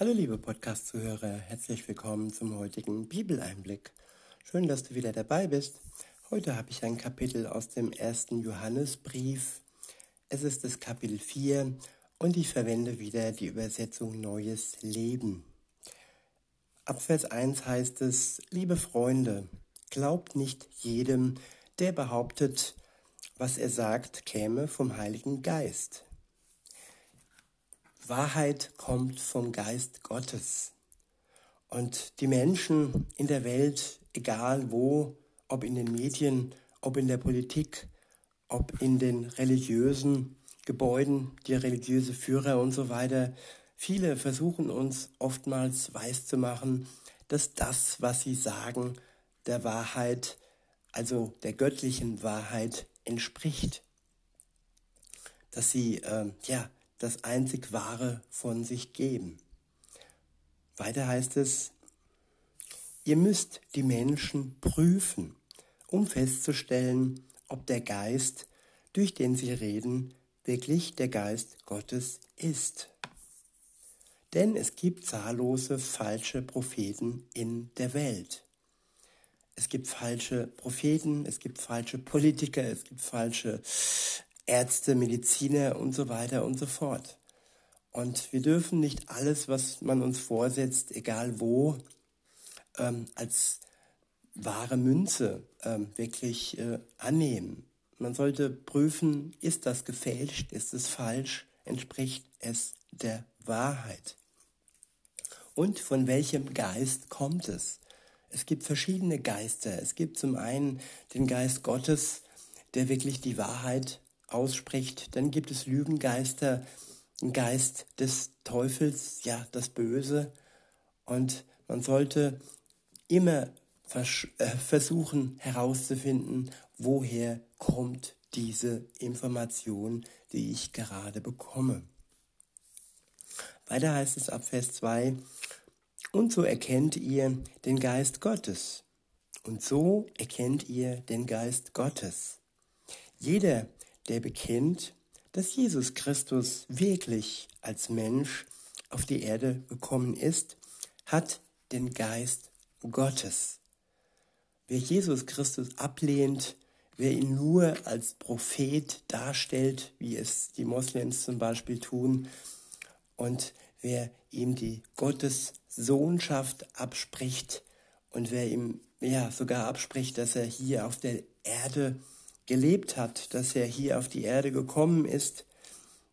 Hallo liebe Podcast-Zuhörer, herzlich willkommen zum heutigen Bibeleinblick. Schön, dass du wieder dabei bist. Heute habe ich ein Kapitel aus dem ersten Johannesbrief. Es ist das Kapitel 4 und ich verwende wieder die Übersetzung Neues Leben. Ab Vers 1 heißt es, liebe Freunde, glaubt nicht jedem, der behauptet, was er sagt, käme vom Heiligen Geist. Wahrheit kommt vom Geist Gottes. Und die Menschen in der Welt, egal wo, ob in den Medien, ob in der Politik, ob in den religiösen Gebäuden, die religiöse Führer und so weiter, viele versuchen uns oftmals weiszumachen, dass das, was sie sagen, der Wahrheit, also der göttlichen Wahrheit entspricht. Dass sie, äh, ja, das einzig Wahre von sich geben. Weiter heißt es, ihr müsst die Menschen prüfen, um festzustellen, ob der Geist, durch den sie reden, wirklich der Geist Gottes ist. Denn es gibt zahllose falsche Propheten in der Welt. Es gibt falsche Propheten, es gibt falsche Politiker, es gibt falsche Ärzte, Mediziner und so weiter und so fort. Und wir dürfen nicht alles, was man uns vorsetzt, egal wo, ähm, als wahre Münze ähm, wirklich äh, annehmen. Man sollte prüfen, ist das gefälscht, ist es falsch, entspricht es der Wahrheit. Und von welchem Geist kommt es? Es gibt verschiedene Geister. Es gibt zum einen den Geist Gottes, der wirklich die Wahrheit ausspricht. Dann gibt es Lügengeister, Geist des Teufels, ja, das Böse. Und man sollte immer äh, versuchen herauszufinden, woher kommt diese Information, die ich gerade bekomme. Weiter heißt es ab Vers 2, und so erkennt ihr den Geist Gottes. Und so erkennt ihr den Geist Gottes. Jeder, der bekennt, dass Jesus Christus wirklich als Mensch auf die Erde gekommen ist, hat den Geist Gottes. Wer Jesus Christus ablehnt, wer ihn nur als Prophet darstellt, wie es die Moslems zum Beispiel tun, und wer ihm die Gottessohnschaft abspricht und wer ihm ja sogar abspricht, dass er hier auf der Erde gelebt hat, dass er hier auf die Erde gekommen ist,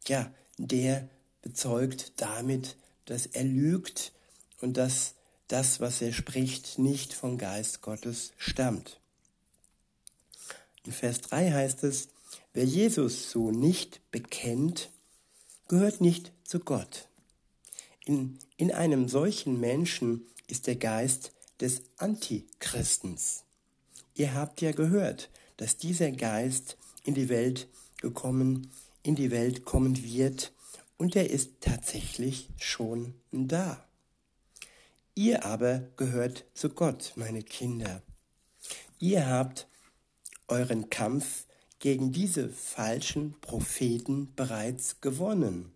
ja, der bezeugt damit, dass er lügt und dass das, was er spricht, nicht vom Geist Gottes stammt. In Vers 3 heißt es, wer Jesus so nicht bekennt, gehört nicht zu Gott. In, in einem solchen Menschen ist der Geist des Antichristens. Ihr habt ja gehört, dass dieser Geist in die Welt gekommen, in die Welt kommen wird und er ist tatsächlich schon da. Ihr aber gehört zu Gott, meine Kinder. Ihr habt euren Kampf gegen diese falschen Propheten bereits gewonnen,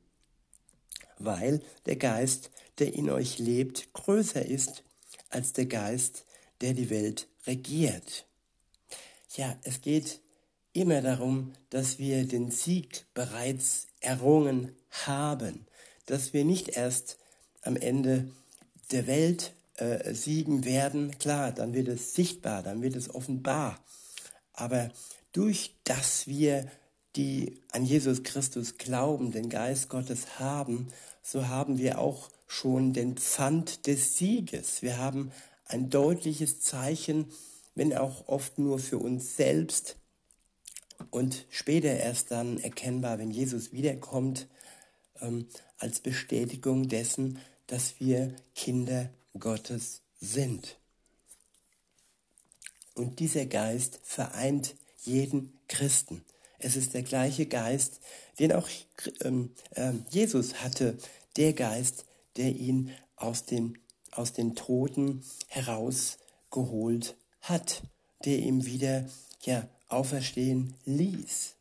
weil der Geist, der in euch lebt, größer ist als der Geist, der die Welt regiert. Ja, es geht immer darum, dass wir den Sieg bereits errungen haben, dass wir nicht erst am Ende der Welt äh, siegen werden. Klar, dann wird es sichtbar, dann wird es offenbar. Aber durch das wir die an Jesus Christus glauben, den Geist Gottes haben, so haben wir auch schon den Pfand des Sieges. Wir haben ein deutliches Zeichen wenn auch oft nur für uns selbst und später erst dann erkennbar, wenn Jesus wiederkommt, ähm, als Bestätigung dessen, dass wir Kinder Gottes sind. Und dieser Geist vereint jeden Christen. Es ist der gleiche Geist, den auch ähm, äh, Jesus hatte, der Geist, der ihn aus den, aus den Toten herausgeholt hat, der ihm wieder ja, auferstehen ließ.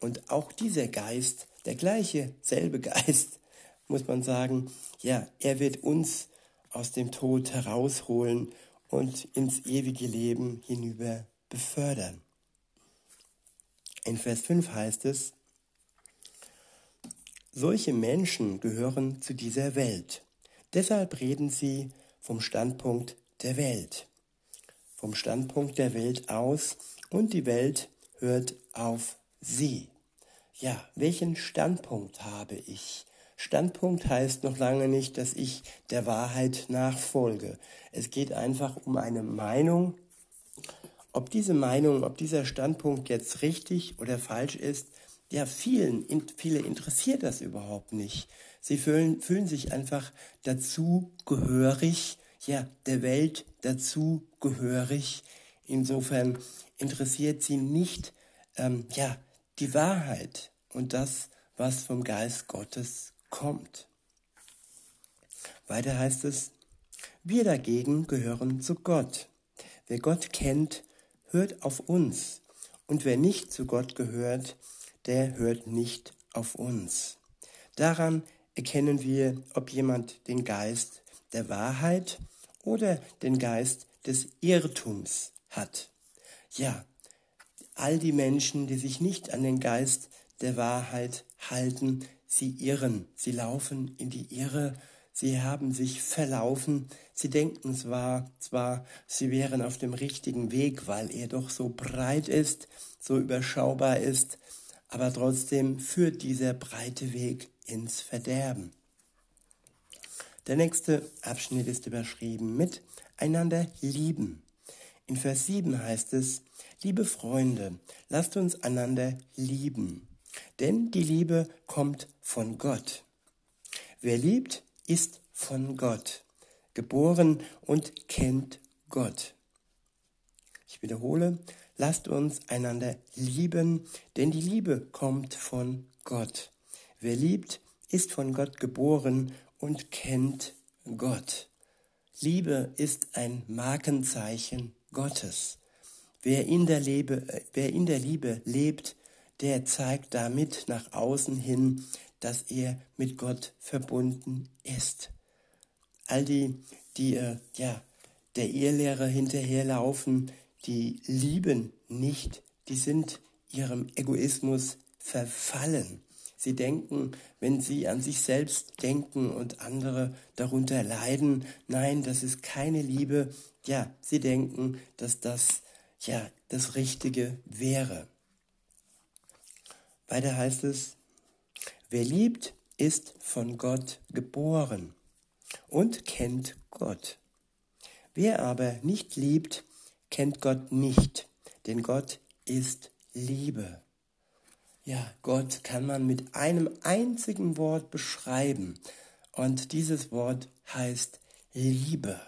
Und auch dieser Geist, der gleiche, selbe Geist, muss man sagen, ja, er wird uns aus dem Tod herausholen und ins ewige Leben hinüber befördern. In Vers 5 heißt es, solche Menschen gehören zu dieser Welt. Deshalb reden sie vom Standpunkt der Welt. Vom Standpunkt der Welt aus und die Welt hört auf sie. Ja, welchen Standpunkt habe ich? Standpunkt heißt noch lange nicht, dass ich der Wahrheit nachfolge. Es geht einfach um eine Meinung. Ob diese Meinung, ob dieser Standpunkt jetzt richtig oder falsch ist, ja, vielen, viele interessiert das überhaupt nicht. Sie fühlen, fühlen sich einfach dazu gehörig, ja, der Welt dazu gehörig. Insofern interessiert sie nicht, ähm, ja, die Wahrheit und das, was vom Geist Gottes kommt. Weiter heißt es, wir dagegen gehören zu Gott. Wer Gott kennt, hört auf uns. Und wer nicht zu Gott gehört, der hört nicht auf uns. Daran erkennen wir, ob jemand den Geist der Wahrheit oder den Geist des Irrtums hat. Ja, all die Menschen, die sich nicht an den Geist der Wahrheit halten, sie irren, sie laufen in die Irre, sie haben sich verlaufen, sie denken zwar, zwar, sie wären auf dem richtigen Weg, weil er doch so breit ist, so überschaubar ist, aber trotzdem führt dieser breite Weg ins Verderben. Der nächste Abschnitt ist überschrieben mit einander lieben. In Vers 7 heißt es, liebe Freunde, lasst uns einander lieben, denn die Liebe kommt von Gott. Wer liebt, ist von Gott, geboren und kennt Gott. Ich wiederhole, Lasst uns einander lieben, denn die Liebe kommt von Gott. Wer liebt, ist von Gott geboren und kennt Gott. Liebe ist ein Markenzeichen Gottes. Wer in der, Liebe, wer in der Liebe lebt, der zeigt damit nach außen hin, dass er mit Gott verbunden ist. All die, die äh, ja, der Ehelehre hinterherlaufen, die lieben nicht, die sind ihrem Egoismus verfallen. Sie denken, wenn sie an sich selbst denken und andere darunter leiden, nein, das ist keine Liebe. Ja, sie denken, dass das ja das Richtige wäre. Weiter heißt es, wer liebt, ist von Gott geboren und kennt Gott. Wer aber nicht liebt, kennt Gott nicht, denn Gott ist Liebe. Ja, Gott kann man mit einem einzigen Wort beschreiben und dieses Wort heißt Liebe.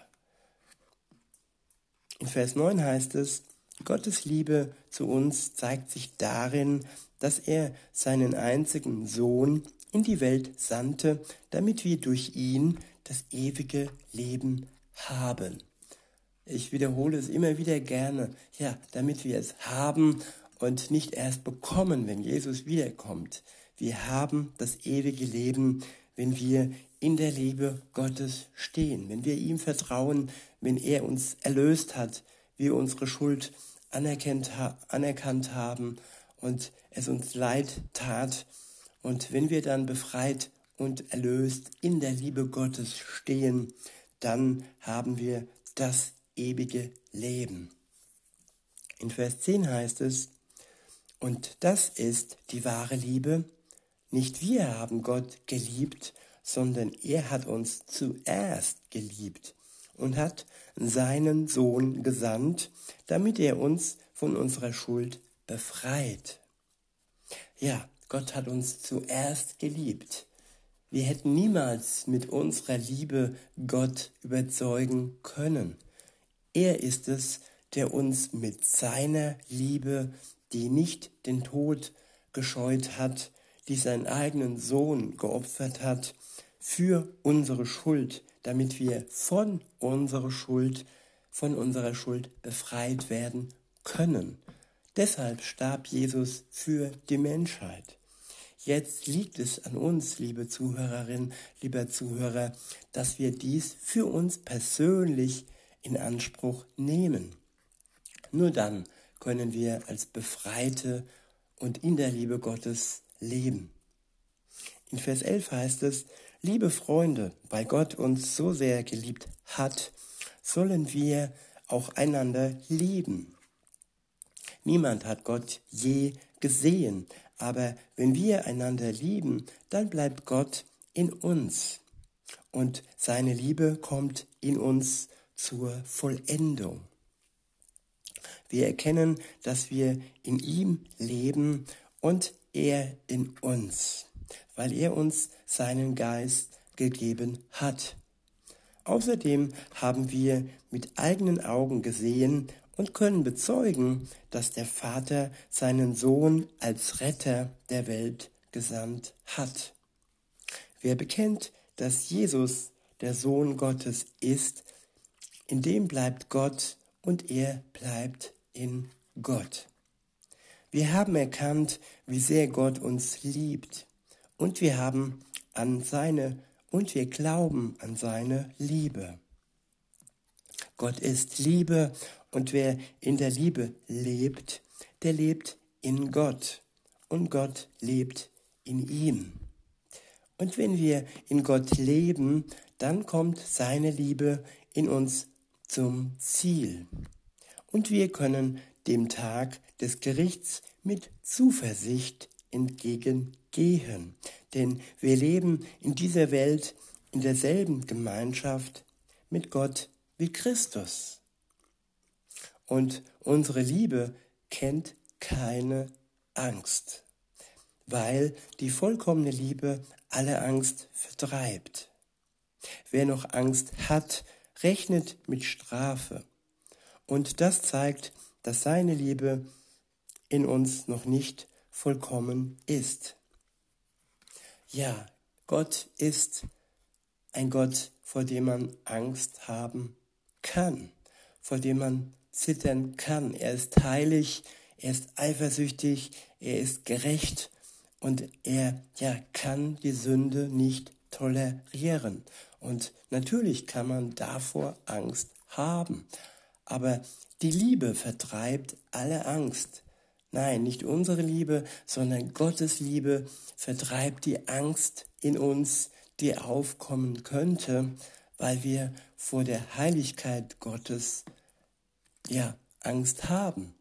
In Vers 9 heißt es, Gottes Liebe zu uns zeigt sich darin, dass er seinen einzigen Sohn in die Welt sandte, damit wir durch ihn das ewige Leben haben. Ich wiederhole es immer wieder gerne, ja, damit wir es haben und nicht erst bekommen, wenn Jesus wiederkommt. Wir haben das ewige Leben, wenn wir in der Liebe Gottes stehen, wenn wir ihm vertrauen, wenn er uns erlöst hat, wir unsere Schuld anerkannt, anerkannt haben und es uns leid tat. Und wenn wir dann befreit und erlöst in der Liebe Gottes stehen, dann haben wir das ewige Leben. In Vers 10 heißt es, und das ist die wahre Liebe. Nicht wir haben Gott geliebt, sondern er hat uns zuerst geliebt und hat seinen Sohn gesandt, damit er uns von unserer Schuld befreit. Ja, Gott hat uns zuerst geliebt. Wir hätten niemals mit unserer Liebe Gott überzeugen können. Er ist es, der uns mit seiner Liebe, die nicht den Tod gescheut hat, die seinen eigenen Sohn geopfert hat, für unsere Schuld, damit wir von unserer Schuld, von unserer Schuld befreit werden können. Deshalb starb Jesus für die Menschheit. Jetzt liegt es an uns, liebe Zuhörerin, lieber Zuhörer, dass wir dies für uns persönlich in Anspruch nehmen. Nur dann können wir als Befreite und in der Liebe Gottes leben. In Vers 11 heißt es, liebe Freunde, weil Gott uns so sehr geliebt hat, sollen wir auch einander lieben. Niemand hat Gott je gesehen, aber wenn wir einander lieben, dann bleibt Gott in uns und seine Liebe kommt in uns zur Vollendung. Wir erkennen, dass wir in ihm leben und er in uns, weil er uns seinen Geist gegeben hat. Außerdem haben wir mit eigenen Augen gesehen und können bezeugen, dass der Vater seinen Sohn als Retter der Welt gesandt hat. Wer bekennt, dass Jesus der Sohn Gottes ist, in dem bleibt Gott und er bleibt in Gott. Wir haben erkannt, wie sehr Gott uns liebt und wir haben an seine und wir glauben an seine Liebe. Gott ist Liebe und wer in der Liebe lebt, der lebt in Gott und Gott lebt in ihm. Und wenn wir in Gott leben, dann kommt seine Liebe in uns zum Ziel. Und wir können dem Tag des Gerichts mit Zuversicht entgegengehen. Denn wir leben in dieser Welt in derselben Gemeinschaft mit Gott wie Christus. Und unsere Liebe kennt keine Angst, weil die vollkommene Liebe alle Angst vertreibt. Wer noch Angst hat, rechnet mit Strafe. Und das zeigt, dass seine Liebe in uns noch nicht vollkommen ist. Ja, Gott ist ein Gott, vor dem man Angst haben kann, vor dem man zittern kann. Er ist heilig, er ist eifersüchtig, er ist gerecht und er ja kann die Sünde nicht tolerieren. Und natürlich kann man davor Angst haben, aber die Liebe vertreibt alle Angst. Nein, nicht unsere Liebe, sondern Gottes Liebe vertreibt die Angst in uns, die aufkommen könnte, weil wir vor der Heiligkeit Gottes ja, Angst haben.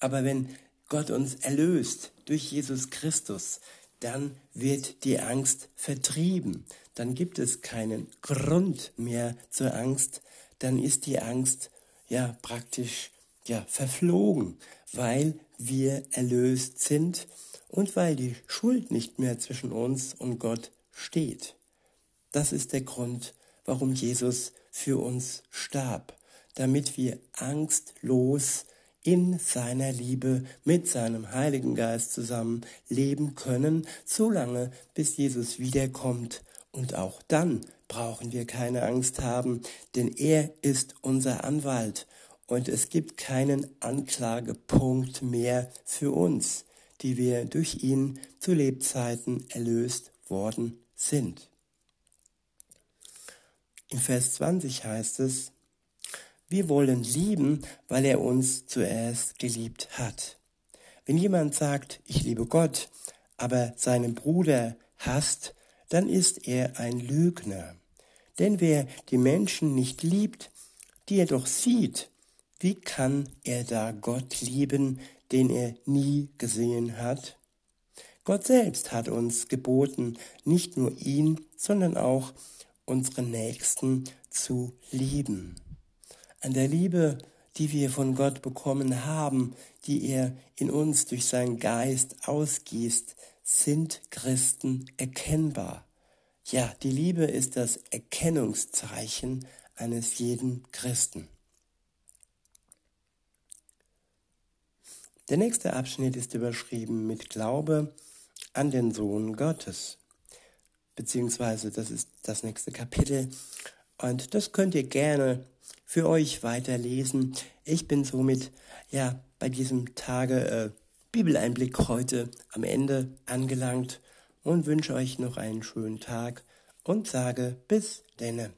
Aber wenn Gott uns erlöst durch Jesus Christus, dann wird die Angst vertrieben. Dann gibt es keinen Grund mehr zur Angst. Dann ist die Angst ja praktisch ja verflogen, weil wir erlöst sind und weil die Schuld nicht mehr zwischen uns und Gott steht. Das ist der Grund, warum Jesus für uns starb damit wir angstlos in seiner Liebe mit seinem Heiligen Geist zusammen leben können, solange bis Jesus wiederkommt. Und auch dann brauchen wir keine Angst haben, denn er ist unser Anwalt und es gibt keinen Anklagepunkt mehr für uns, die wir durch ihn zu Lebzeiten erlöst worden sind. Im Vers 20 heißt es, wir wollen lieben, weil er uns zuerst geliebt hat. Wenn jemand sagt, ich liebe Gott, aber seinen Bruder hasst, dann ist er ein Lügner. Denn wer die Menschen nicht liebt, die er doch sieht, wie kann er da Gott lieben, den er nie gesehen hat? Gott selbst hat uns geboten, nicht nur ihn, sondern auch unsere Nächsten zu lieben an der Liebe, die wir von Gott bekommen haben, die er in uns durch seinen Geist ausgießt, sind Christen erkennbar. Ja, die Liebe ist das Erkennungszeichen eines jeden Christen. Der nächste Abschnitt ist überschrieben mit Glaube an den Sohn Gottes. Beziehungsweise das ist das nächste Kapitel. Und das könnt ihr gerne für euch weiterlesen. Ich bin somit ja bei diesem Tage äh, Bibeleinblick heute am Ende angelangt und wünsche euch noch einen schönen Tag und sage bis denne.